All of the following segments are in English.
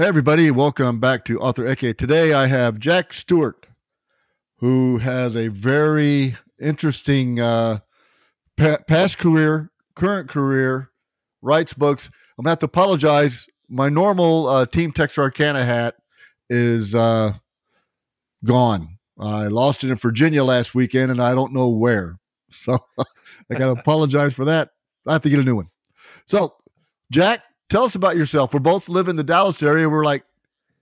Hey, everybody, welcome back to Author Ecke. Today I have Jack Stewart, who has a very interesting uh, pa- past career, current career, writes books. I'm going to have to apologize. My normal uh, Team Texarkana hat is uh, gone. I lost it in Virginia last weekend, and I don't know where. So I got to apologize for that. I have to get a new one. So, Jack, tell us about yourself. We both live in the Dallas area. We're like,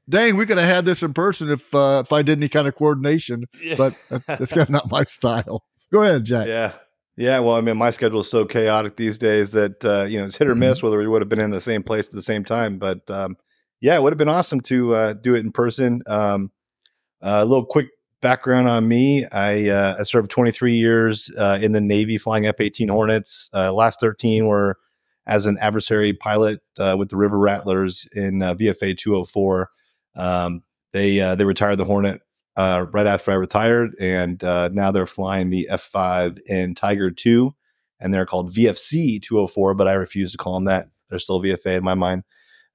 dang, we could have had this in person if uh, if I did any kind of coordination, yeah. but that's kind of not my style. Go ahead, Jack. Yeah. Yeah, well, I mean, my schedule is so chaotic these days that uh, you know it's hit or miss mm-hmm. whether we would have been in the same place at the same time. But um, yeah, it would have been awesome to uh, do it in person. Um, a little quick background on me: I, uh, I served 23 years uh, in the Navy, flying F-18 Hornets. Uh, last 13 were as an adversary pilot uh, with the River Rattlers in uh, VFA 204. Um, they uh, they retired the Hornet uh, right after I retired, and uh, now they're flying the F5N Tiger 2, and they're called VFC 204, but I refuse to call them that. They're still VFA in my mind.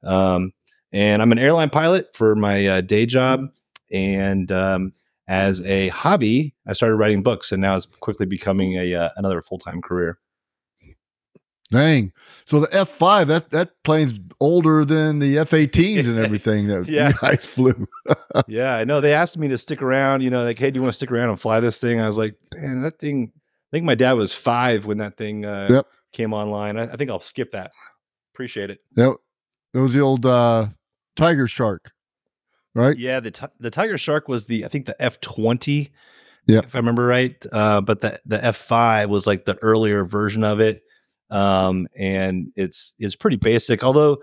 Um, and I'm an airline pilot for my uh, day job, and um, as a hobby, I started writing books, and now it's quickly becoming a another full time career. Dang. So the F five that that plane's older than the F eighteens and everything that yeah. you guys flew. yeah, I know. They asked me to stick around. You know, like, hey, do you want to stick around and fly this thing? I was like, man, that thing. I think my dad was five when that thing uh, yep. came online. I, I, think I'll skip that. Appreciate it. Yep. It was the old uh, Tiger Shark, right? Yeah, the the Tiger Shark was the I think the F twenty. Yeah, if I remember right. Uh, but the the F five was like the earlier version of it um, and it's it's pretty basic. Although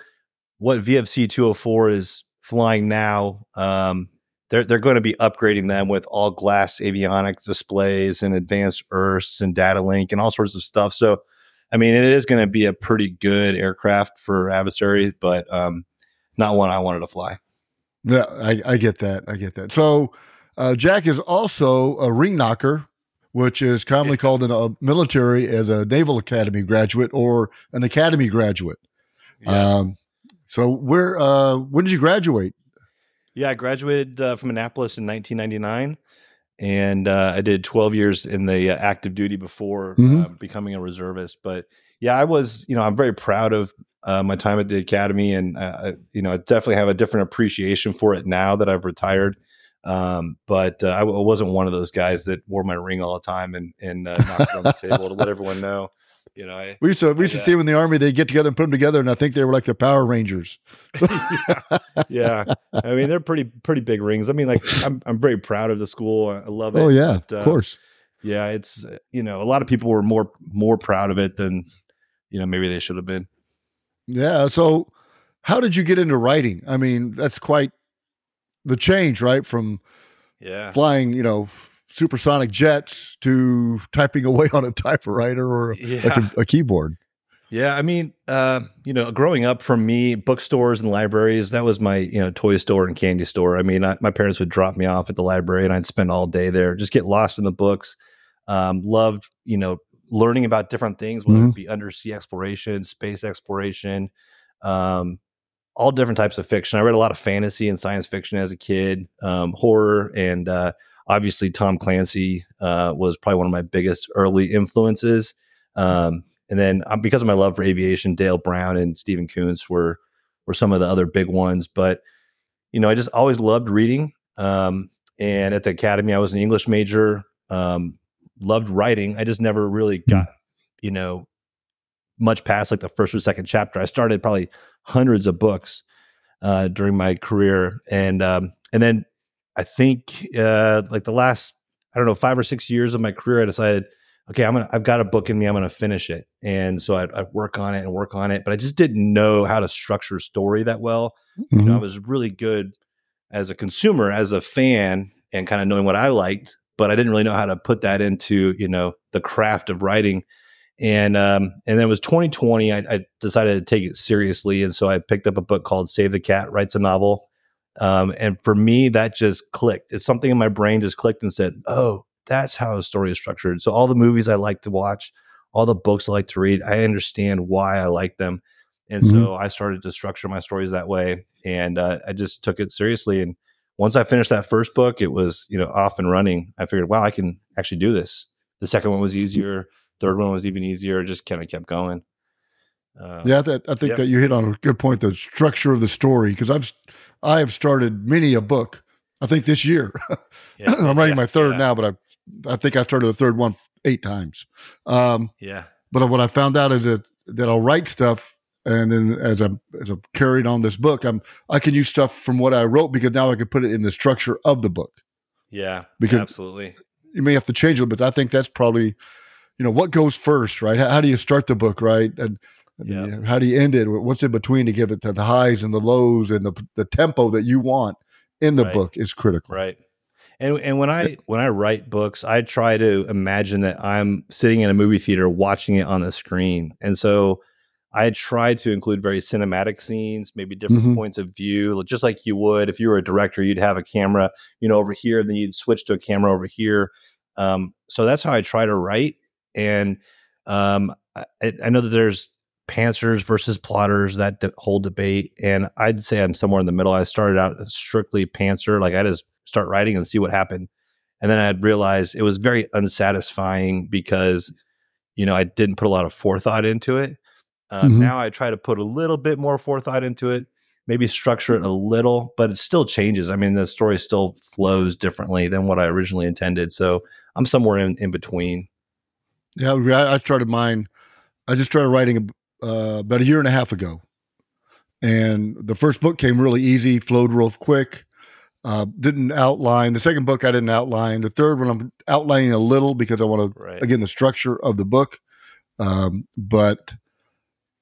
what VFC 204 is flying now, um, they're they're going to be upgrading them with all glass avionics displays and advanced IRSS and data link and all sorts of stuff. So, I mean, it is going to be a pretty good aircraft for adversaries, but um, not one I wanted to fly. Yeah, I, I get that. I get that. So, uh, Jack is also a ring knocker which is commonly called in a military as a Naval Academy graduate or an Academy graduate. Yeah. Um, so where uh, when did you graduate? Yeah, I graduated uh, from Annapolis in 1999, and uh, I did 12 years in the uh, active duty before mm-hmm. Uh, becoming a reservist. But yeah, I was, you know, I'm very proud of uh, my time at the academy, and you know, I definitely have a different appreciation for it now that I've retired. Um, but uh, I w- I wasn't one of those guys that wore my ring all the time and and uh, knocked it on the table to let everyone know. You know, I, we used to we used I, to see them in the army. They get together and put them together, and I think they were like the Power Rangers. yeah. yeah. I mean they're pretty pretty big rings. I mean, like I'm I'm very proud of the school. I love it. Oh yeah, but, uh, of course. Yeah, it's you know a lot of people were more more proud of it than you know maybe they should have been. Yeah. So, how did you get into writing? I mean, that's quite the change, right? From yeah, flying, you know, supersonic jets to typing away on a typewriter or yeah. like a, a, keyboard. Yeah, I mean, uh, you know, growing up for me, bookstores and libraries, that was my, you know, toy store and candy store. I mean, I, my parents would drop me off at the library and I'd spend all day there, just get lost in the books. Um, loved, you know, learning about different things, whether mm-hmm. it be undersea exploration, space exploration, um, all different types of fiction. I read a lot of fantasy and science fiction as a kid, um, horror, and uh, obviously Tom Clancy uh, was probably one of my biggest early influences. Um, and then um, because of my love for aviation, Dale Brown and Stephen Coonts were were some of the other big ones. But you know, I just always loved reading. Um, and at the academy, I was an English major. Um, loved writing. I just never really hmm. got you know much past like the first or second chapter. I started probably hundreds of books uh, during my career, and um, and then I think uh, like the last I don't know five or six years of my career, I decided, okay, I'm gonna I've got a book in me, I'm gonna finish it, and so I, I work on it and work on it, but I just didn't know how to structure story that well. Mm-hmm. You know, I mm-hmm. was really good as a consumer, as a fan, and kind of knowing what I liked, but I didn't really know how to put that into you know the craft of writing and um, and then it was 2020. I, I, decided to take it seriously, and so I picked up a book called "Save the Cat Writes a Novel." Um, and for me, that just clicked. It's something in my brain just clicked and said, "Oh, that's how a story is structured." So all the movies I like to watch, all the books I like to read, I understand why I like them, and mm-hmm. so I started to structure my stories that way. and uh, I just took it seriously. And once I finished that first book, it was you know off and running. I figured, wow, I can actually do this. The second one was easier. Third one was even easier. Just kind of kept going. Uh, yeah, that, I think that you hit on a good point. The structure of the story, because I've I have started many a book. I think this year. Yeah, I'm writing yeah, my third yeah. now, but I I think I started the third one eight times. Um, yeah. But what I found out is that that I'll write stuff, and then as I'm as I'm carried on this book, I'm I can use stuff from what I wrote because now I can put it in the structure of the book. Yeah, because absolutely. You may have to change it, but I think that's probably, you know, what goes first, right? How, how do you start the book, right? And yeah. How do you end it? What's in between to give it to the highs and the lows and the the tempo that you want in the right. book is critical. Right. And and when I when I write books, I try to imagine that I'm sitting in a movie theater watching it on the screen. And so I try to include very cinematic scenes, maybe different mm-hmm. points of view, just like you would if you were a director. You'd have a camera, you know, over here, then you'd switch to a camera over here. Um, so that's how I try to write. And um, I, I know that there's pantsers versus plotters that de- whole debate and i'd say i'm somewhere in the middle. I started out strictly pantser like i just start writing and see what happened and then i'd realize it was very unsatisfying because you know i didn't put a lot of forethought into it. Uh, mm-hmm. now i try to put a little bit more forethought into it maybe structure it a little but it still changes. I mean the story still flows differently than what i originally intended so i'm somewhere in, in between yeah i started mine I just started writing uh, about a year and a half ago. And the first book came really easy, flowed real quick. Uh, didn't outline the second book. I didn't outline the third one. I'm outlining a little because I want to again the structure of the book. Um, but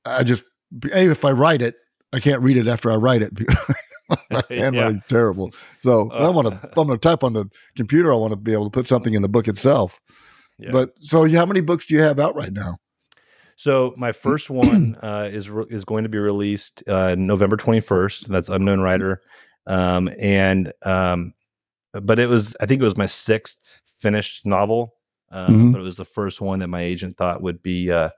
I just hey, if I write it, I can't read it after I write it. my handwriting's yeah. terrible. So uh, I want to. I'm going to type on the computer. I want to be able to put something in the book itself. Yeah. But so, how many books do you have out right now? So my first one uh, is re- is going to be released uh, November twenty first. That's Unknown Rider, um, and um, but it was I think it was my sixth finished novel, um, mm-hmm. but it was the first one that my agent thought would be uh,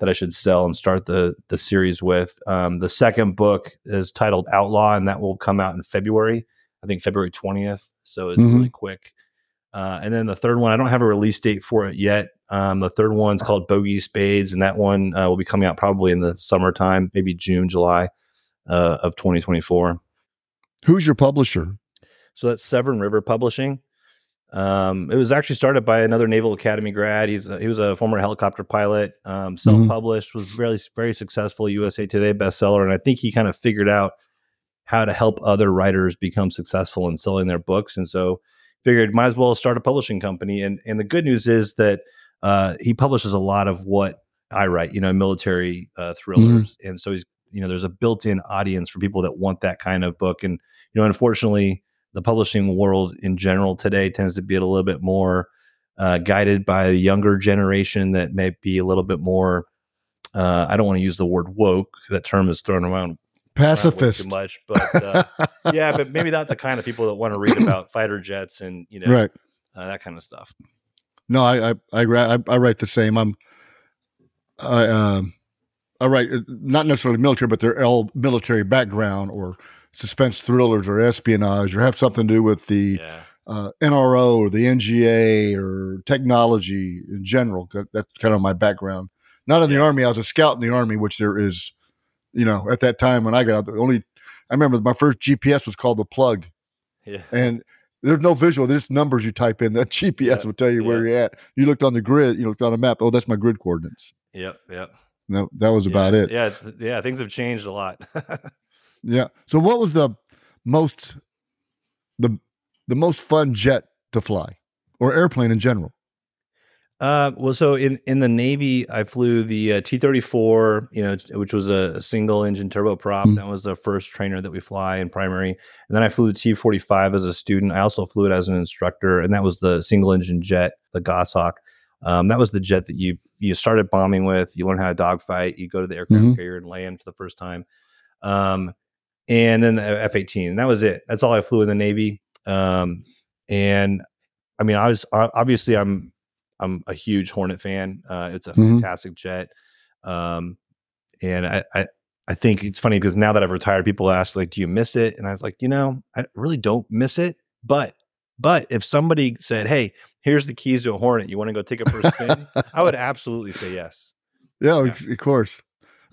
that I should sell and start the the series with. Um, the second book is titled Outlaw, and that will come out in February. I think February twentieth. So it's mm-hmm. really quick. Uh, and then the third one, I don't have a release date for it yet. Um, the third one's called Bogey Spades, and that one uh, will be coming out probably in the summertime, maybe June, July uh, of 2024. Who's your publisher? So that's Severn River Publishing. Um, it was actually started by another Naval Academy grad. He's a, he was a former helicopter pilot, um, mm-hmm. self-published, mm-hmm. was really very successful USA Today bestseller, and I think he kind of figured out how to help other writers become successful in selling their books, and so figured might as well start a publishing company. And and the good news is that uh, he publishes a lot of what I write, you know, military uh, thrillers, mm-hmm. and so he's you know there's a built-in audience for people that want that kind of book. And you know, unfortunately, the publishing world in general today tends to be a little bit more uh, guided by the younger generation that may be a little bit more. Uh, I don't want to use the word woke. That term is thrown around pacifist too much, but uh, yeah, but maybe not the kind of people that want to read about fighter jets and you know right. uh, that kind of stuff. No, I I, I I write the same. I'm I um I write uh, not necessarily military, but they're all military background or suspense thrillers or espionage or have something to do with the yeah. uh, NRO or the NGA or technology in general. That's kind of my background. Not in yeah. the army. I was a scout in the army, which there is you know, at that time when I got out, the only I remember my first GPS was called the plug. Yeah. And there's no visual, there's numbers you type in. That GPS yeah. will tell you yeah. where you're at. You looked on the grid, you looked on a map. Oh, that's my grid coordinates. Yep. Yep. No, that was yeah, about it. Yeah. Yeah. Things have changed a lot. yeah. So what was the most the the most fun jet to fly or airplane in general? Uh, well, so in, in the Navy, I flew the uh, T thirty four, you know, which was a, a single engine turboprop. Mm-hmm. That was the first trainer that we fly in primary, and then I flew the T forty five as a student. I also flew it as an instructor, and that was the single engine jet, the Goshawk. Um, that was the jet that you you started bombing with. You learn how to dogfight. You go to the aircraft mm-hmm. carrier and land for the first time. Um, and then the F eighteen, and that was it. That's all I flew in the Navy. Um, and I mean, I was obviously I'm I'm a huge Hornet fan. Uh, it's a mm-hmm. fantastic jet, um, and I, I, I think it's funny because now that I've retired, people ask like, "Do you miss it?" And I was like, you know, I really don't miss it. But but if somebody said, "Hey, here's the keys to a Hornet. You want to go take it for a spin?" I would absolutely say yes. Yeah, yeah. of course.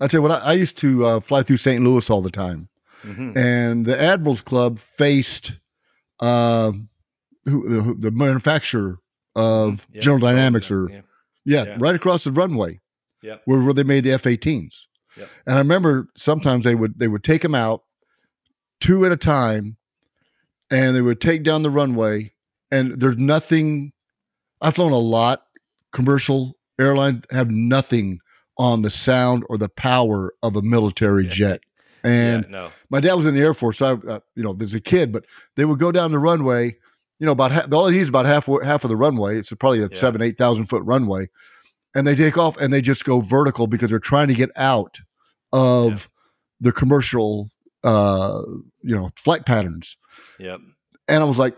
I tell you what, I, I used to uh, fly through St. Louis all the time, mm-hmm. and the Admirals Club faced uh, who, the, the, manufacturer of mm-hmm. yeah. General Dynamics, or yeah. Yeah, right across the runway, yeah, where, where they made the F-18s. Yep. And I remember sometimes they would they would take them out two at a time, and they would take down the runway. And there's nothing. I've flown a lot. Commercial airlines have nothing on the sound or the power of a military yeah. jet. And yeah, no. my dad was in the Air Force. So I, uh, you know, there's a kid, but they would go down the runway. You know, about half, all he needs about half half of the runway. It's probably a yeah. seven eight thousand foot runway, and they take off and they just go vertical because they're trying to get out of yeah. the commercial uh you know flight patterns yep and i was like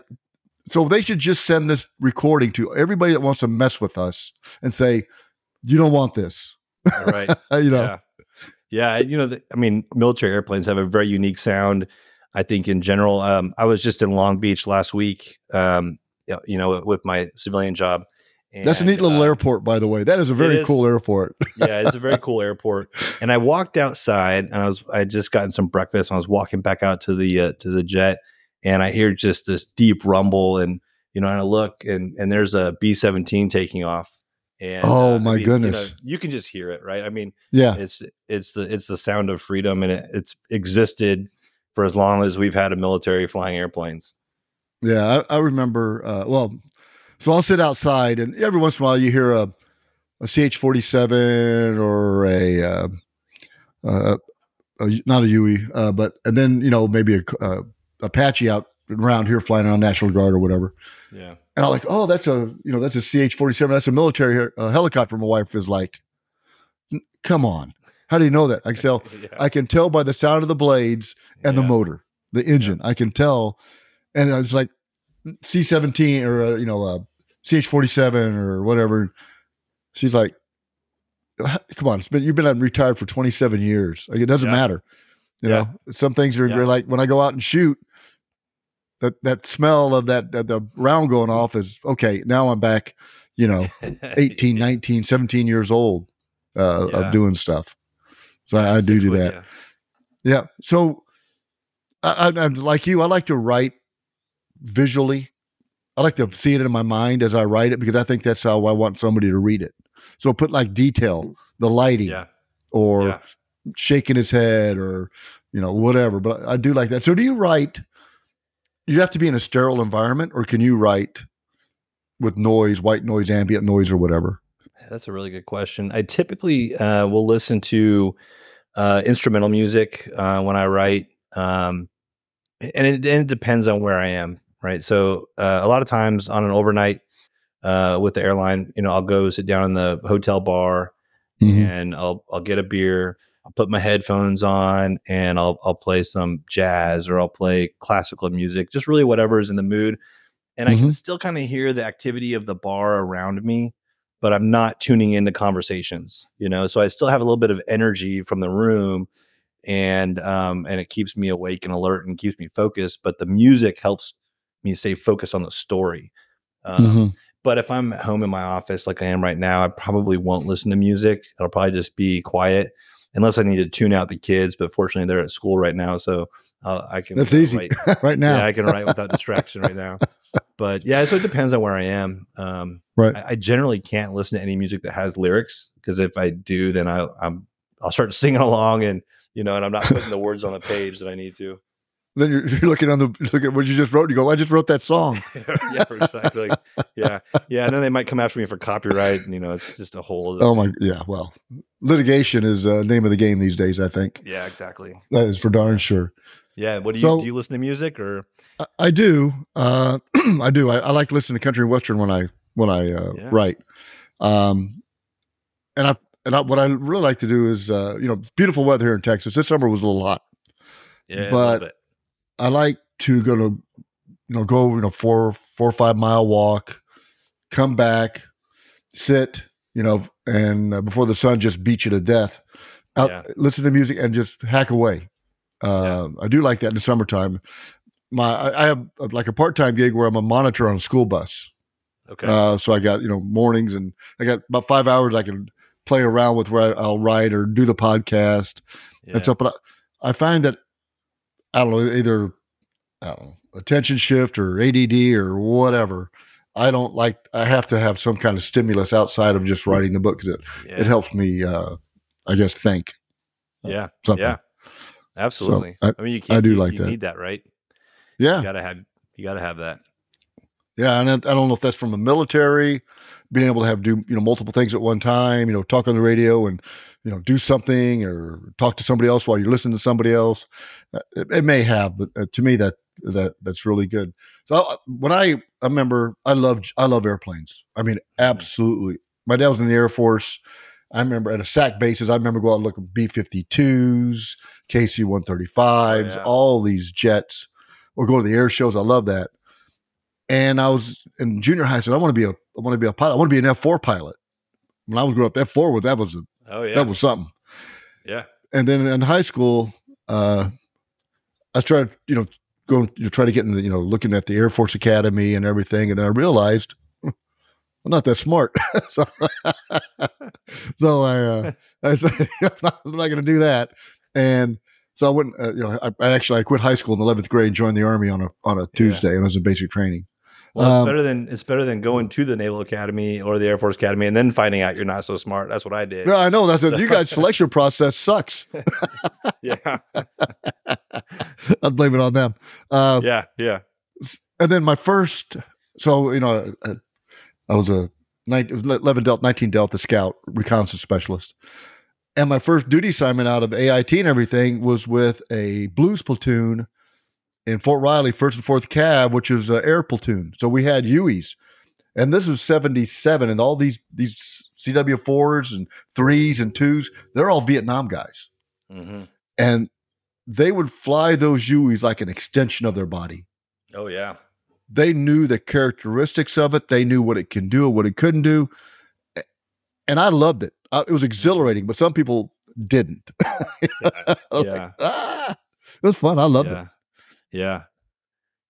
so they should just send this recording to everybody that wants to mess with us and say you don't want this right you know yeah. yeah you know i mean military airplanes have a very unique sound i think in general um, i was just in long beach last week um, you know with my civilian job and, That's a neat little uh, airport, by the way. That is a very is, cool airport. yeah, it's a very cool airport. And I walked outside, and I was I had just gotten some breakfast, and I was walking back out to the uh, to the jet, and I hear just this deep rumble, and you know, and I look, and and there's a B seventeen taking off. And oh uh, my I mean, goodness, you, know, you, can just hear it, right? I mean, yeah, it's it's the it's the sound of freedom, and it, it's existed for as long as we've had a military flying airplanes. Yeah, I, I remember. Uh, well, so I'll sit outside, and every once in a while you hear a, a CH forty seven or a, uh, uh, a, not a Huey, uh, but and then you know maybe a, a Apache out around here flying on National Guard or whatever. Yeah, and I'm like, oh, that's a you know that's a CH forty seven. That's a military helicopter. My wife is like, come on, how do you know that? I can tell. yeah. I can tell by the sound of the blades and yeah. the motor, the engine. Yeah. I can tell, and it's like C seventeen or uh, you know a CH forty seven or whatever. She's like, "Come on, been, you've been retired for twenty seven years. Like, it doesn't yeah. matter. You yeah. know, some things are yeah. like when I go out and shoot, that that smell of that, that the round going off is okay. Now I'm back. You know, 18, 19, 17 years old uh, of doing stuff. So I, I do do that. Yeah. So I, I, like you. I like to write visually. I like to see it in my mind as I write it because I think that's how I want somebody to read it. So put like detail, the lighting, yeah. or yeah. shaking his head, or you know whatever. But I do like that. So do you write? You have to be in a sterile environment, or can you write with noise, white noise, ambient noise, or whatever? That's a really good question. I typically uh, will listen to uh, instrumental music uh, when I write, um, and it, and it depends on where I am right? So uh, a lot of times on an overnight uh, with the airline, you know, I'll go sit down in the hotel bar mm-hmm. and I'll I'll get a beer. I'll put my headphones on and I'll I'll play some jazz or I'll play classical music, just really whatever is in the mood. And mm-hmm. I can mm-hmm. still kind of hear the activity of the bar around me, but I'm not tuning into conversations, you know. So I still have a little bit of energy from the room and um and it keeps me awake and alert and keeps me focused, but the music helps me stay focused on the story. Um, mm-hmm. But if I'm at home in my office like I am right now, I probably won't listen to music. I'll probably just be quiet unless I need to tune out the kids. But fortunately, they're at school right now, so uh, I can. That's easy right now. Yeah, I can write without distraction right now. But yeah, so it depends on where I am. Um, right. I, I, generally can't listen to any music that has lyrics because if I do, then I, I'm I'll start singing along and you know, and I'm not putting the words on the page that I need to then you're, you're, looking on the look at what you just wrote. You go, I just wrote that song. yeah, exactly. yeah, yeah. And then they might come after me for copyright. And, you know, it's just a whole. Oh my, yeah. Well, litigation is the uh, name of the game these days. I think. Yeah, exactly. That is for darn sure. Yeah. What do you so, do? You listen to music or? I, I do. Uh, I do. I, I, like listen to country and western when I when I uh, yeah. write. Um, and I and I, what I really like to do is, uh, you know, beautiful weather here in Texas. This summer was a little hot. Yeah, but I like to go to, you know, go, you know, four, four or five mile walk, come back, sit, you know, and uh, before the sun just beats you to death. out, Yeah. listen to music, and just hack away. Uh, I do like that in the summertime. My I, have uh, like a part time gig where I'm a monitor on a school bus. Okay. Uh, so I got you know mornings and I got about five hours I can play around with where I'll write or do the podcast yeah. and stuff. But I, I find that I don't know either I don't know attention shift or ADD or whatever. I don't like. I have to have some kind of stimulus outside of just writing the book because it, yeah. it helps me. Uh, I guess think Yeah. something. Yeah. Absolutely. I- I, mean, you can't. I do you, like you that. Need that, right? Yeah, You gotta have. You gotta have that. yeah. And I, I don't know if that's from the military, being able to have do you know multiple things at one time. You know, talk on the radio and you know do something or talk to somebody else while you're listening to somebody else. Uh, It, it may have, but uh, to me that that that's really good. So I, when I I remember, I love I love airplanes. I mean, absolutely. My dad was in the Air Force. I remember at a SAC basis, I remember going out and looking at B 52s, KC 135s, Oh, yeah. all these jets, or go to the air shows. I love that. And I was in junior high, I said, I want to be a I want to be a pilot. I want to be an F 4 pilot. When I was growing up, F 4 was that was a, Oh yeah. that was something. yeah. And then in high school, uh, I started, you know, going to try to get in the, you know, looking at the Air Force Academy and everything. And then I realized "Hmm, I'm not that smart. so, so I, uh, I said, I'm not, not going to do that. And so I went, uh, you know, I, I actually, I quit high school in the 11th grade, and joined the army on a, on a Tuesday and I was in basic training. Well, it's Um, better than it's better than going to the Naval Academy or the Air Force Academy and then finding out you're not so smart. That's what I did. Yeah, I know that's it. You guys' selection process sucks. Yeah. I'd blame it on them. Uh, yeah. Yeah. and then my first so you know uh, i was a nine- 11 delta 19 delta scout reconnaissance specialist. And my first duty assignment out of ait and everything was with a blues platoon in fort riley first and fourth cav which is an air platoon. So we had ues and this was 77 and all these these cw4s and threes and twos they're all vietnam guys. Hmm and they would fly those ues like an extension of their body. Oh yeah. They knew the characteristics of it. They knew what it can do and what it couldn't do. And I loved it. It was exhilarating, but some people didn't. Yeah. Like, "Ah." it was fun. I loved yeah. it. Yeah.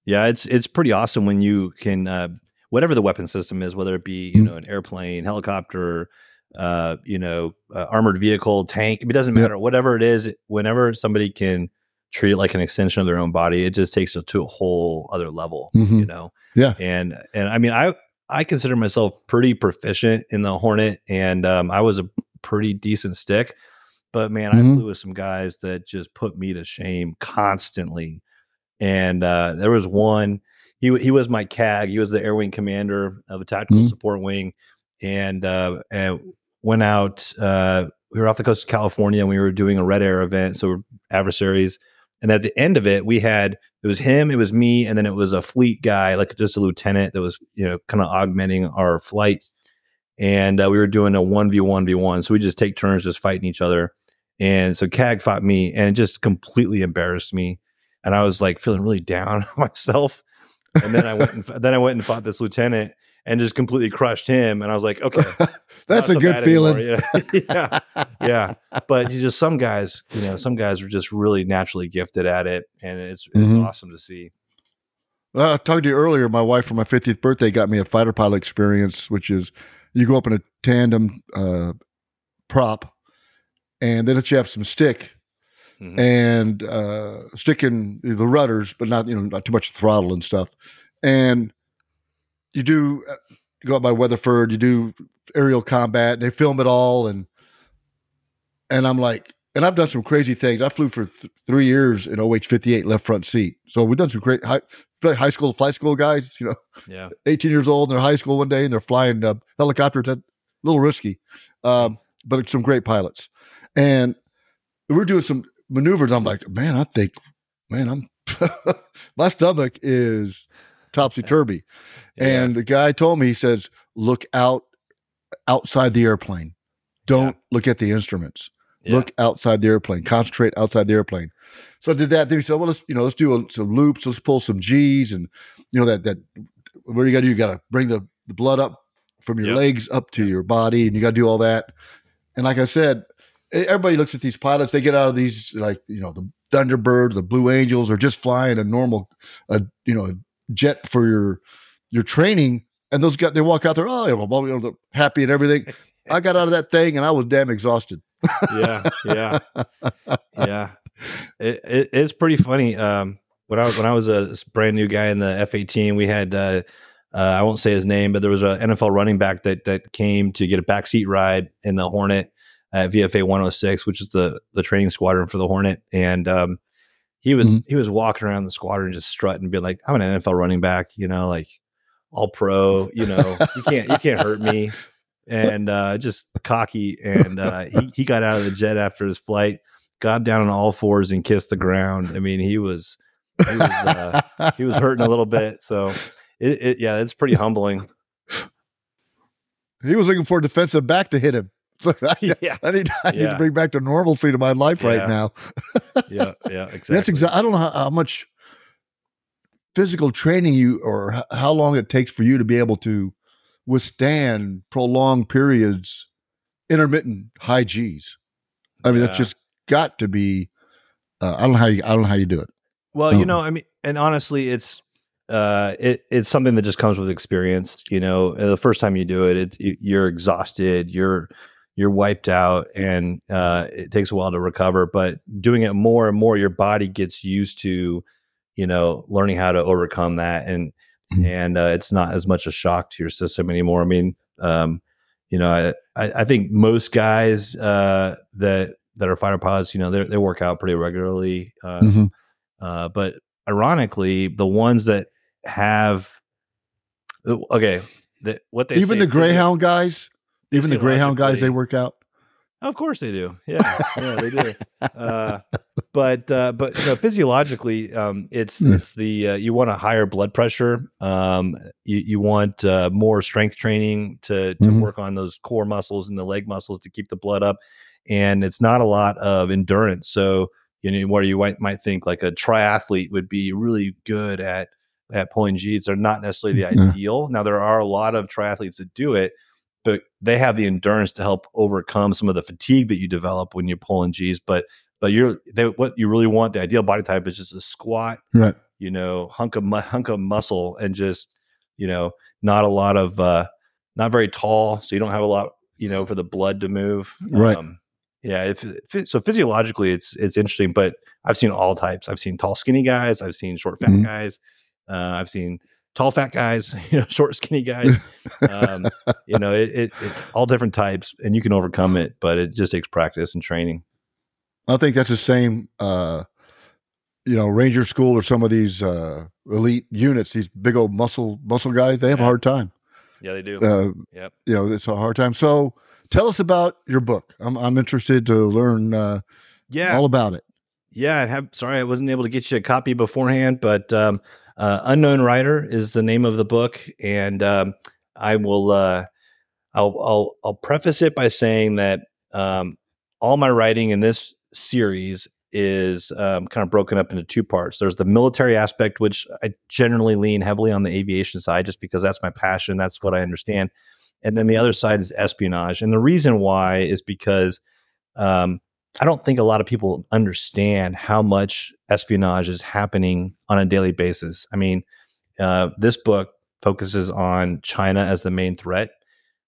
Yeah. It's it's pretty awesome when you can uh, whatever the weapon system is, whether it be you Mhm. know an airplane, helicopter, uh, you know, uh, armored vehicle, tank. It doesn't matter. Whatever it is, whenever somebody can treat it like an extension of their own body, it just takes it to a whole other level. Mhm. You know. Yeah. And and I mean I I consider myself pretty proficient in the Hornet, and um, I was a pretty decent stick. But man, I Mhm. flew with some guys that just put me to shame constantly. And uh, there was one. He he was my CAG. He was the Air Wing commander of a tactical Mhm. support wing, and uh, and went out. Uh, we were off the coast of California, and we were doing a Red Air event. So we're adversaries. And at the end of it, we had it was him, it was me, and then it was a fleet guy, like just a lieutenant that was you know kind of augmenting our flights. And uh, we were doing a one v one v one, so we just take turns just fighting each other. And so CAG fought me, and it just completely embarrassed me. And I was like feeling really down on myself. And then I went and then I went and fought this lieutenant and just completely crushed him. And I was like, okay, That's a so good feeling. anymore, you know? yeah, yeah. But you just some guys, you know, some guys are just really naturally gifted at it, and it's it's Mhm. awesome to see. Well, I talked to you earlier. My wife for my 50th birthday got me a fighter pilot experience, which is you go up in a tandem uh, prop, and they let you have some stick Mhm. and uh, sticking the rudders, but not you know not too much throttle and stuff. And you do uh, you go up by Weatherford, you do aerial combat. They film it all, and and I'm like, and I've done some crazy things. I flew for th- three years in OH 58 left front seat, so we've done some great high, high school flight school guys. You know, Yeah, 18 years old, and they're high school one day, and they're flying uh, helicopters. That's a little risky, um, but some great pilots. And we're doing some maneuvers. I'm like, man, I think, man, I'm my stomach is topsy turvy. Yeah. And the guy told me, he says, look out outside the airplane. Don't look at the instruments. Yeah. Look outside the airplane. Concentrate outside the airplane. So I did that. Then he said, "Well, let's you know, let's do a, some loops. Let's pull some G's, and you know that that what you got to do? You got to bring the, the blood up from your Yep. legs up to your body, and you got to do all that." And like I said, everybody looks at these pilots. They get out of these like you know the Thunderbird, the Blue Angels, or just flying a normal, a you know, a jet for your your training. And those guys, they walk out there, oh, well, you know, happy and everything. I got out of that thing and I was damn exhausted. yeah, yeah, yeah. It, it, it's pretty funny. Um, when I was when I was a brand new guy in the F eighteen, we had uh, uh, I won't say his name, but there was an NFL running back that that came to get a backseat ride in the Hornet at VFA 106, which is the the training squadron for the Hornet, and um, he was mm-hmm. he was walking around the squadron just strutting, and being like, "I'm an NFL running back, you know, like all pro, you know, you can't you can't hurt me." And uh, just cocky, and uh, he he got out of the jet after his flight, got down on all fours and kissed the ground. I mean, he was he was uh, he was hurting a little bit. So, it, it, yeah, it's pretty humbling. He was looking for a defensive back to hit him. I, yeah. I need, I need yeah. to bring back the normalcy to my life yeah. right now. yeah, yeah, exactly. That's exactly. I don't know how, how, much physical training you or how long it takes for you to be able to withstand prolonged periods, intermittent high G's. I mean, that's just got to be. Uh, I don't know how you. I don't know how you do it. Well, you know, I mean, and honestly, it's uh, it, it's something that just comes with experience. You know, the first time you do it, it you're exhausted. You're you're wiped out and uh, it takes a while to recover but doing it more and more your body gets used to you know learning how to overcome that and mm-hmm. and uh, it's not as much a shock to your system anymore i mean um, you know I, I think most guys uh, that that are fighter pilots you know they they work out pretty regularly uh, mm-hmm. Uh, but ironically the ones that have uh, okay the, what they even the greyhound guys even the Greyhound guys, they work out. Of course they do. Yeah, yeah, they do. Uh, but uh, but you know, physiologically, um, it's mm. it's the uh, you want a higher blood pressure. Um, you you want uh, more strength training to to mm-hmm. work on those core muscles and the leg muscles to keep the blood up, and it's not a lot of endurance. So you know where you might might think like a triathlete would be really good at at pulling G's. They're not necessarily the mm ideal. Now there are a lot of triathletes that do it but they have the endurance to help overcome some of the fatigue that you develop when you're pulling G's. But but you're they, what you really want the ideal body type is just a squat, right? You know, hunk of hunk of muscle and just you know not a lot of uh not very tall, so you don't have a lot you know for the blood to move, right? Um, yeah, if, if, so physiologically it's it's interesting, but I've seen all types. I've seen tall, skinny guys. I've seen short, fat mm-hmm. guys. Uh, I've seen tall, fat guys, you know, short, skinny guys. Um, you know, it, it, it, all different types, and you can overcome it, but it just takes practice and training. I think that's the same. Uh, you know, Ranger School or some of these uh, elite units, these big old muscle muscle guys, they have yeah. a hard time. Yeah, they do. Uh, yep. You know, it's a hard time. So, tell us about your book. I'm I'm interested to learn. Uh, yeah, all about it. Yeah, I have. Sorry, I wasn't able to get you a copy beforehand, but um, uh, Unknown Rider is the name of the book, and um, I will. Uh, I'll, I'll I'll preface it by saying that um, all my writing in this series is um, kind of broken up into two parts. There's the military aspect, which I generally lean heavily on the aviation side, just because that's my passion. That's what I understand. And then the other side is espionage, and the reason why is because um, I don't think a lot of people understand how much espionage is happening on a daily basis. I mean, uh, this book focuses on China as the main threat,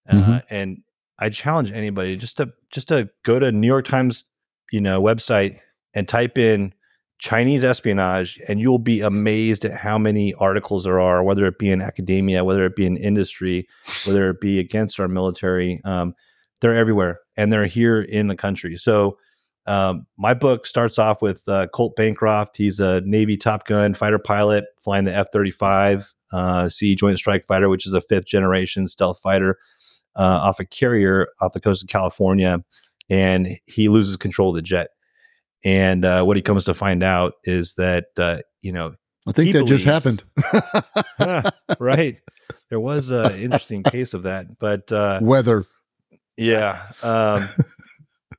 uh, mm-hmm. and I challenge anybody just to just to go to New York Times, you know, website and type in Chinese espionage, and you'll be amazed at how many articles there are, whether it be in academia, whether it be in industry, whether it be against our military. Um, they're everywhere, and they're here in the country. So um, my book starts off with uh, Colt Bancroft. He's a Navy Top Gun fighter pilot flying the F 35 uh, C Joint Strike Fighter, which is a fifth generation stealth fighter uh, off a carrier off the coast of California. And he loses control of the jet. And uh, what he comes to find out is that, uh, you know, I think that believes, just happened. right. There was an interesting case of that, but uh, weather. Yeah. Um,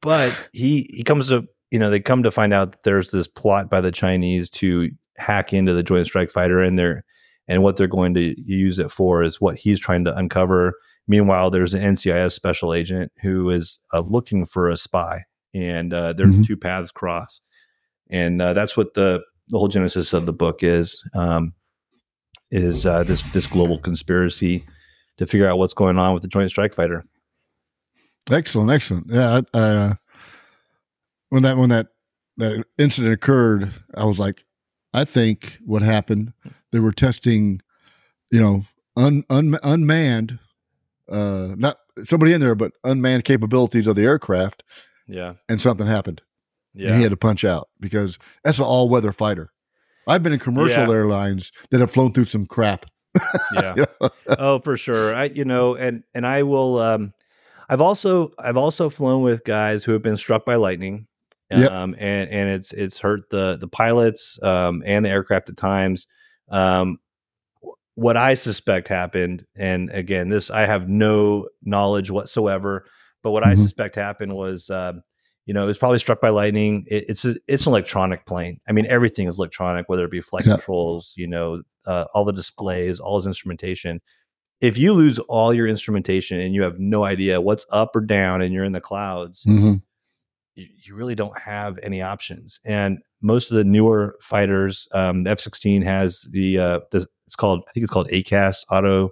but he he comes to you know they come to find out that there's this plot by the Chinese to hack into the Joint Strike Fighter, and they're and what they're going to use it for is what he's trying to uncover. Meanwhile, there's an NCIS special agent who is uh, looking for a spy, and uh, their Mhm. two paths cross, and uh, that's what the the whole genesis of the book is. Um, is uh, this this global conspiracy to figure out what's going on with the Joint Strike Fighter? Excellent, excellent. Yeah, I, uh, when that when that that incident occurred, I was like, I think what happened, they were testing, you know, un, un, unmanned, uh, not somebody in there, but unmanned capabilities of the aircraft, Yeah, and something happened, and yeah, he had to punch out because that's an all weather fighter. I've been in commercial Yeah. airlines that have flown through some crap. yeah. oh, for sure. I you know, and and I will. Um, I've also I've also flown with guys who have been struck by lightning. Yep. Um, and and it's it's hurt the the pilots um, and the aircraft at times. Um, what I suspect happened, and again, this I have no knowledge whatsoever, but what I Mhm. suspect happened was, um, you know, it was probably struck by lightning. It, it's a, it's an electronic plane. I mean, everything is electronic, whether it be flight Yeah. controls, you know, uh, all the displays, all his instrumentation. If you lose all your instrumentation and you have no idea what's up or down, and you're in the clouds, hmm you, you really don't have any options. And most of the newer fighters, um, the F sixteen has the, uh, the it's called I think it's called ACAS auto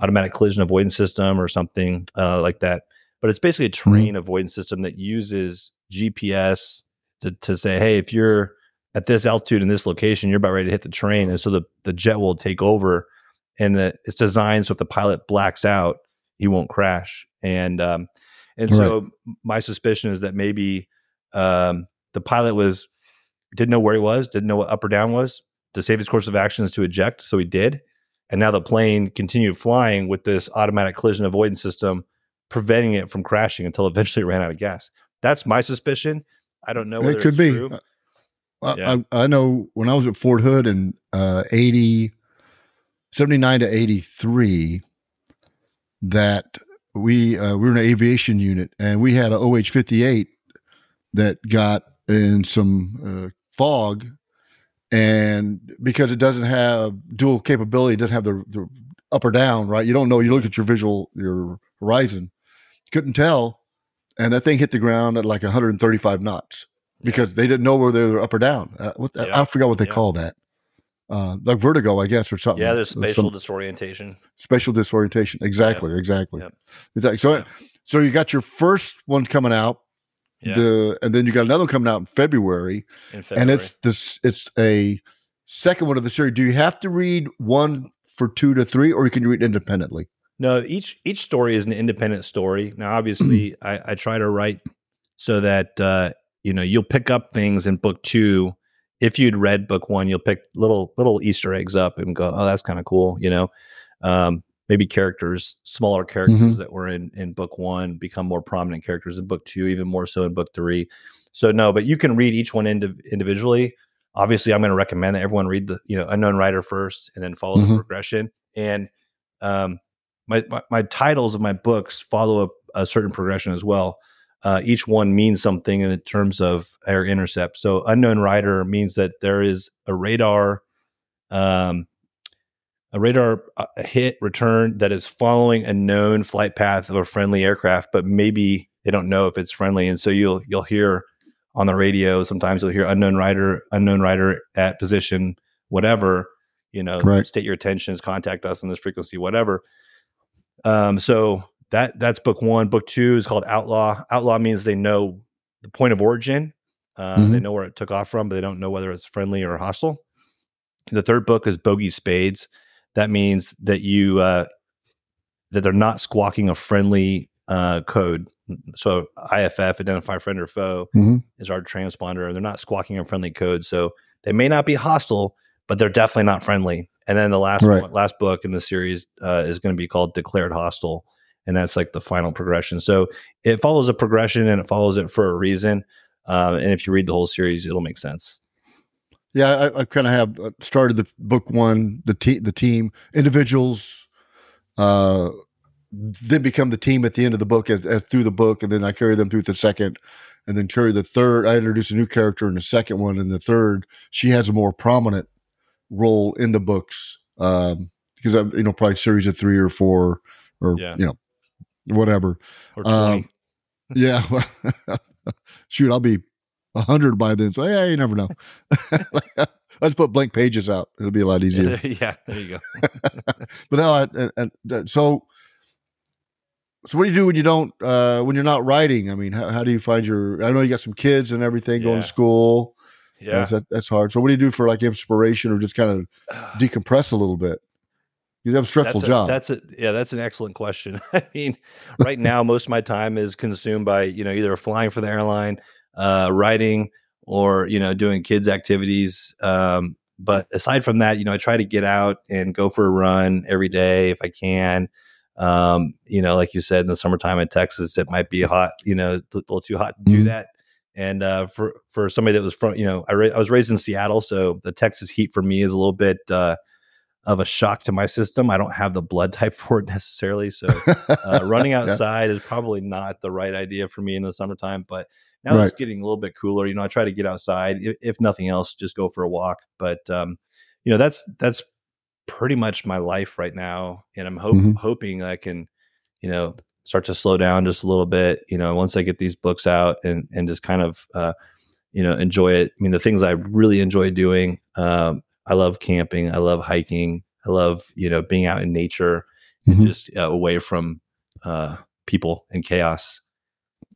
automatic collision avoidance system or something uh, like that. But it's basically a terrain avoidance system that uses GPS to to say, hey, if you're at this altitude in this location, you're about ready to hit the terrain, and so the the jet will take over, and the it's designed so if the pilot blacks out, he won't crash. And um, and so my suspicion is that maybe um, the pilot was didn't know where he was, didn't know what up or down was. To save his course of action is to eject, so he did. And now the plane continued flying with this automatic collision avoidance system, preventing it from crashing until eventually it ran out of gas. That's my suspicion. I don't know. Whether It could it's be. True. I, Yeah. I, I know when I was at Fort Hood in uh, 80, 79 to 83, that we uh, we were in an aviation unit and we had an OH 58 that got in some uh, fog. And because it doesn't have dual capability, it doesn't have the, the up or down, right? You don't know. You look at your visual, your horizon, couldn't tell. And that thing hit the ground at like 135 knots because they didn't know whether they were up or down. Uh, what Yeah. I forgot what they Yeah. call that. Uh, like vertigo, I guess, or something. Yeah, there's Some spatial disorientation. spatial disorientation. Exactly, exactly, Yep. exactly. So, Yeah. so you got your first one coming out, the and then you got another one coming out in February, in and it's this. It's a second one of the series. Do you have to read one for two to three, or you can read independently? No, each each story is an independent story. Now, obviously, I, I try to write so that uh, you know you'll pick up things in book two. If you'd read book one, you'll pick little little Easter eggs up and go, "Oh, that's kind of cool," you know. Um, maybe characters, smaller characters Mhm. that were in in book one become more prominent characters in book two, even more so in book three. So no, but you can read each one indiv- individually. Obviously, I'm going to recommend that everyone read the you know unknown rider first, and then follow the Mhm. progression. And um, my, my my titles of my books follow a, a certain progression as well. Uh, each one means something in terms of air intercept. So unknown rider means that there is a radar, um, a radar uh, hit return that is following a known flight path of a friendly aircraft, but maybe they don't know if it's friendly, and so you'll you'll hear on the radio sometimes you'll hear unknown rider, unknown rider at position whatever. You know, Right. state your intentions, contact us on this frequency, whatever. Um, so that that's book one. Book two is called Outlaw. Outlaw means they know the point of origin. Uh, They Mhm. know where it took off from, but they don't know whether it's friendly or hostile. The third book is Bogey Spades. That means that you uh, that they're not squawking a friendly uh, code. So IFF, identify friend or foe, Mhm. is our transponder. and They're not squawking a friendly code, so they may not be hostile, but they're definitely not friendly. And then the last Right. one, last book in the series uh, is going to be called Declared Hostile, and that's like the final progression. So it follows a progression and it follows it for a reason. Um, and if you read the whole series, it'll make sense. Yeah, I, I kind of have uh, started the book one, the team, the team, individuals, uh, then become the team at the end of the book as, as through the book, and then I carry them through the second, and then carry the third. I introduce a new character in the second one, and the third, she has a more prominent role in the books um, because I'm you know probably series of three or four or Yeah. you know whatever. Or twenty. Um, yeah, shoot, I'll be a hundred by then. So yeah, you never know. Let's put blank pages out. It'll be a lot easier. yeah, there you go. but no, I, I, I, so so what do you do when you don't uh when you're not writing? I mean, how, how do you find your? I know you got some kids and everything going to school. Yeah. That's, that, that's hard. So what do you do for like inspiration or just kind of decompress a little bit? You have a stressful that's a, job. That's a yeah, that's an excellent question. I mean, right now most of my time is consumed by you know either flying for the airline, uh, writing, or you know doing kids activities. Um, but aside from that, you know, I try to get out and go for a run every day if I can. Um, you know, like you said, in the summertime in Texas, it might be hot. You know, a little too hot to do Mhm. that. And uh, for for somebody that was from, you know, I, ra- I was raised in Seattle, so the Texas heat for me is a little bit. Uh, of a shock to my system. I don't have the blood type for it necessarily. So uh, running Yeah. outside is probably not the right idea for me in the summertime. But now Right. it's getting a little bit cooler, you know, I try to get outside. If, if nothing else, just go for a walk. But um, you know, that's that's pretty much my life right now, and I'm hope, Mhm. hoping I can, you know, start to slow down just a little bit. You know, once I get these books out and and just kind of. Uh, you know, enjoy it. I mean, the things I really enjoy doing, um, I love camping. I love hiking. I love, you know, being out in nature Mhm. just uh, away from uh, people and chaos.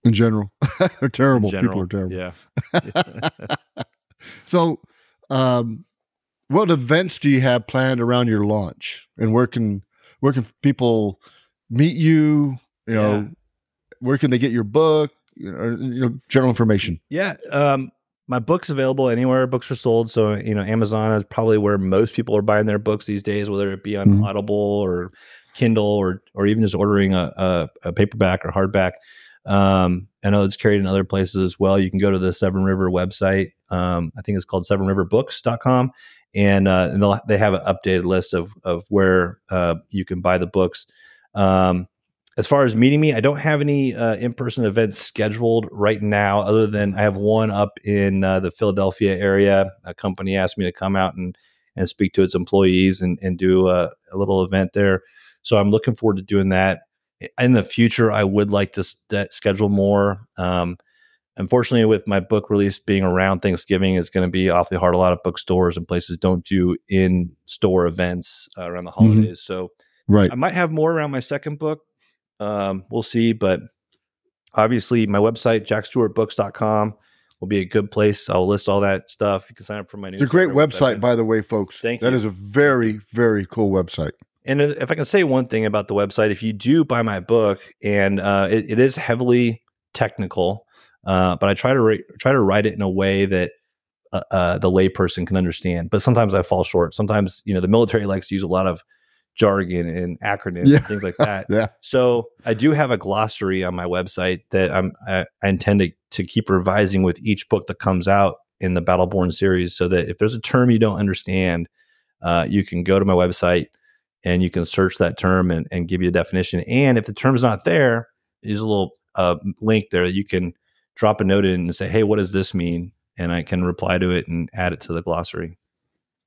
in general. They're terrible. general. People are terrible. Yeah. So, um, what events do you have planned around your launch, and where can where can people meet you? You know, Yeah. where can they get your book? You know, or, you know general information. Yeah. Um, my book's available anywhere books are sold. So, you know, Amazon is probably where most people are buying their books these days, whether it be on Mhm. Audible or Kindle or or even just ordering a, a, a paperback or hardback. Um, I know it's carried in other places as well. You can go to the Severn River website. Um, I think it's called severnriverbooks.com. And, uh, and they'll, they have an updated list of, of where uh, you can buy the books. Um, as far as meeting me, I don't have any uh, in-person events scheduled right now, other than I have one up in uh, the Philadelphia area. A company asked me to come out and and speak to its employees and and do a, a little event there. So I'm looking forward to doing that. In the future, I would like to st- schedule more. Um, unfortunately, with my book release being around Thanksgiving, it's going to be awfully hard. A lot of bookstores and places don't do in-store events uh, around the holidays, so. Right. I might have more around my second book. Um, we'll see, but obviously my website, jackstewartbooks.com will be a good place. I'll list all that stuff. You can sign up for my It's a great website, by the way, folks. Thank That you. That is a very, very cool website. And if I can say one thing about the website, if you do buy my book, and uh, it, it is heavily technical, uh, but I try to try to write it in a way that uh, uh, the layperson can understand. But sometimes I fall short. Sometimes you know the military likes to use a lot of jargon and acronyms Yeah. and things like that. Yeah. So I do have a glossary on my website that I'm I, I intend to to keep revising with each book that comes out in the Battleborn series, so that if there's a term you don't understand, uh, you can go to my website and you can search that term and, and give you a definition. And if the term's not there, there's a little uh, link there that you can drop a note in and say, "Hey, what does this mean?" And I can reply to it and add it to the glossary.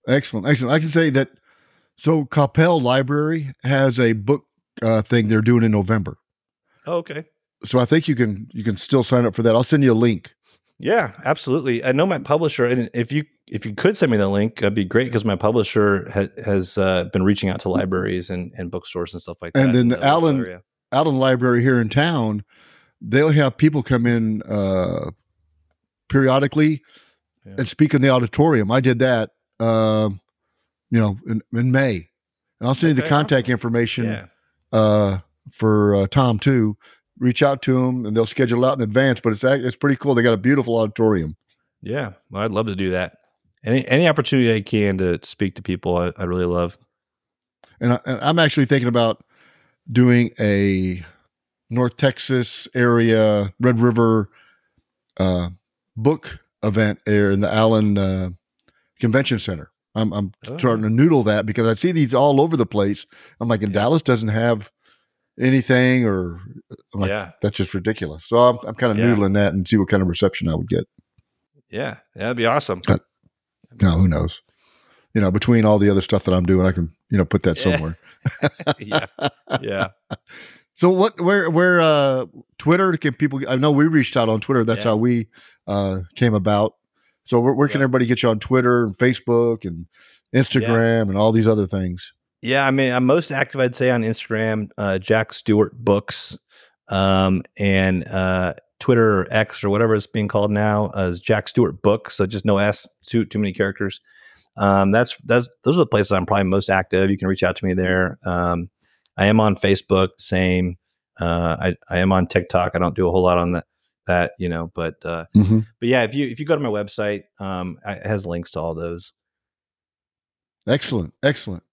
Excellent. Excellent. I can say that. So, Capel Library has a book uh, thing they're doing in November. Oh, okay. So I think you can you can still sign up for that. I'll send you a link. Yeah, absolutely. I know my publisher, and if you if you could send me the link, that'd be great because my publisher ha- has uh, been reaching out to libraries and, and bookstores and stuff like that. And then the Alan- area. the library here in town, they'll have people come in uh, periodically Yeah. and speak in the auditorium. I did that, um, you know, in, in May. And I'll send you the contact awesome. information yeah, uh, for uh, Tom too. Reach out to him, and they'll schedule out in advance. But it's it's pretty cool. They got a beautiful auditorium. yeah. Well, I'd love to do that. Any any opportunity I can to speak to people, I, I really love. And, I, and I'm actually thinking about doing a North Texas area Red River uh, book event there in the Allen uh, Convention Center. I'm, I'm Oh. starting to noodle that because I see these all over the place. I'm like, and Yeah. Dallas doesn't have anything, or I'm like, yeah, that's just ridiculous. So I'm, I'm kind of Yeah. noodling that and see what kind of reception I would get. yeah, that'd be awesome. Now, who knows? You know, between all the other stuff that I'm doing, I can, you know, put that somewhere. yeah, yeah. So what? Where? Where? Uh, Twitter? Can people? I know we reached out on Twitter. That's how we uh came about. So where, where can Yeah. everybody get you on Twitter and Facebook and Instagram and all these other things? Yeah, I mean, I'm most active, I'd say, on Instagram, uh, Jack Stewart Books, um, and uh, Twitter or X or whatever it's being called now uh, is Jack Stewart Books. So just no S, too too many characters. Um, that's that's those are the places I'm probably most active. You can reach out to me there. Um, I am on Facebook, same. Uh, I I am on TikTok. I don't do a whole lot on that that you know, but uh, Mm-hmm. but yeah, if you if you go to my website, um, it has links to all those. Excellent, excellent.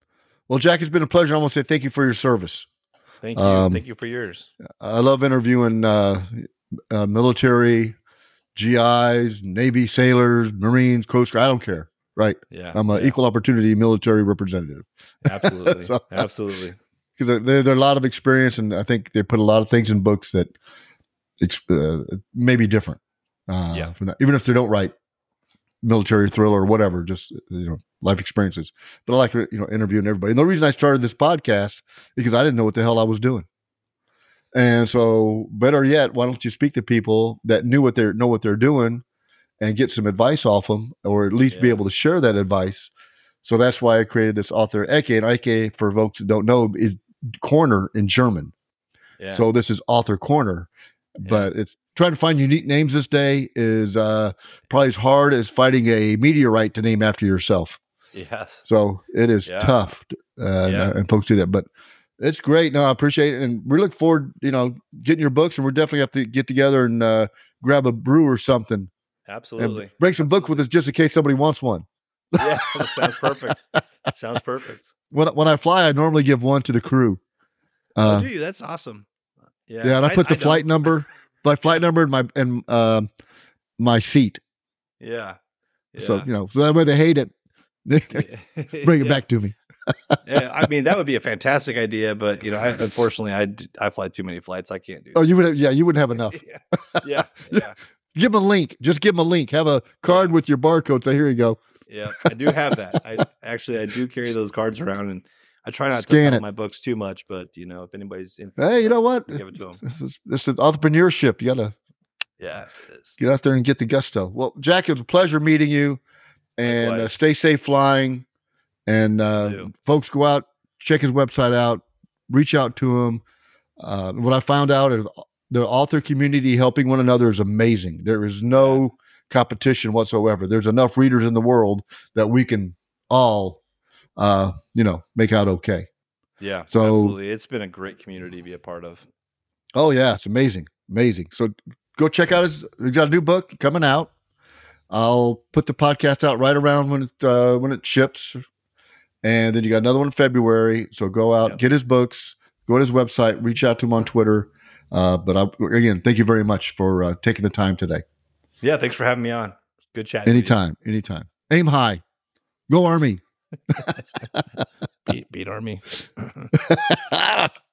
Well, Jack, it's been a pleasure. I want to say thank you for your service. Thank you, Um, thank you for yours. I love interviewing uh, uh, military, GIs, Navy sailors, Marines, Coast Guard. I don't care. Right. Yeah, I'm an yeah. equal opportunity military representative absolutely So- absolutely because there there are a lot of experience, and I think they put a lot of things in books that uh, may be different. Uh, Yeah. From that, even if they don't write military thriller or whatever, just you know life experiences. But I like you know interviewing everybody. And the reason I started this podcast because I didn't know what the hell I was doing. And so, better yet, why don't you speak to people that knew what they're know what they're doing, and get some advice off them, or at least be able to share that advice. So that's why I created this author Ecke, and Ecke, for folks that don't know, is corner in German. yeah So this is author corner, but it's trying to find unique names this day is uh, probably as hard as fighting a meteorite to name after yourself. yes So it is Yeah. tough, uh, and, Yeah. and folks do that. But it's great. No, I appreciate it, and we look forward, you know, getting your books, and we're definitely have to get together and uh, grab a brew or something, absolutely and break some books with us just in case somebody wants one. yeah that sounds perfect sounds perfect When when I fly, I normally give one to the crew. Uh, oh do you that's awesome yeah yeah, and I, put the flight don't. number, my flight number in my in um my seat. yeah, yeah. So you know, so that way they hate it. Bring it Yeah. back to me. yeah, I mean that would be a fantastic idea, but you know, I, unfortunately, I I fly too many flights. I can't do. Oh, you would have, yeah, you wouldn't have enough. yeah, yeah, yeah, Give them a link. Just give them a link. Have a card with your barcode. Say, here you go. yeah. I do have that. I actually I do carry those cards around, and I try not Scan to sell my books too much. But you know, if anybody's in, Hey, you know what? give it to them. This is this is entrepreneurship. You gotta Yeah, it is. get out there and get the gusto. Well, Jack, it was a pleasure meeting you, and uh, stay safe flying. And uh, folks, go out, check his website out, reach out to him. Uh, what I found out is the author community helping one another is amazing. There is no competition whatsoever. There's enough readers in the world that we can all, uh, you know, make out okay. Yeah, So- absolutely. It's been a great community to be a part of. Oh yeah, it's amazing, amazing. So go check out his. He's got a new book coming out. I'll put the podcast out right around when it uh, when it ships, and then you got another one in February. So go out, Yep. get his books, go to his website, reach out to him on Twitter. Uh, but I, again, thank you very much for uh, taking the time today. Yeah, thanks for having me on. Good chat. Anytime, anytime. Aim high, go Army. Beat, beat Army.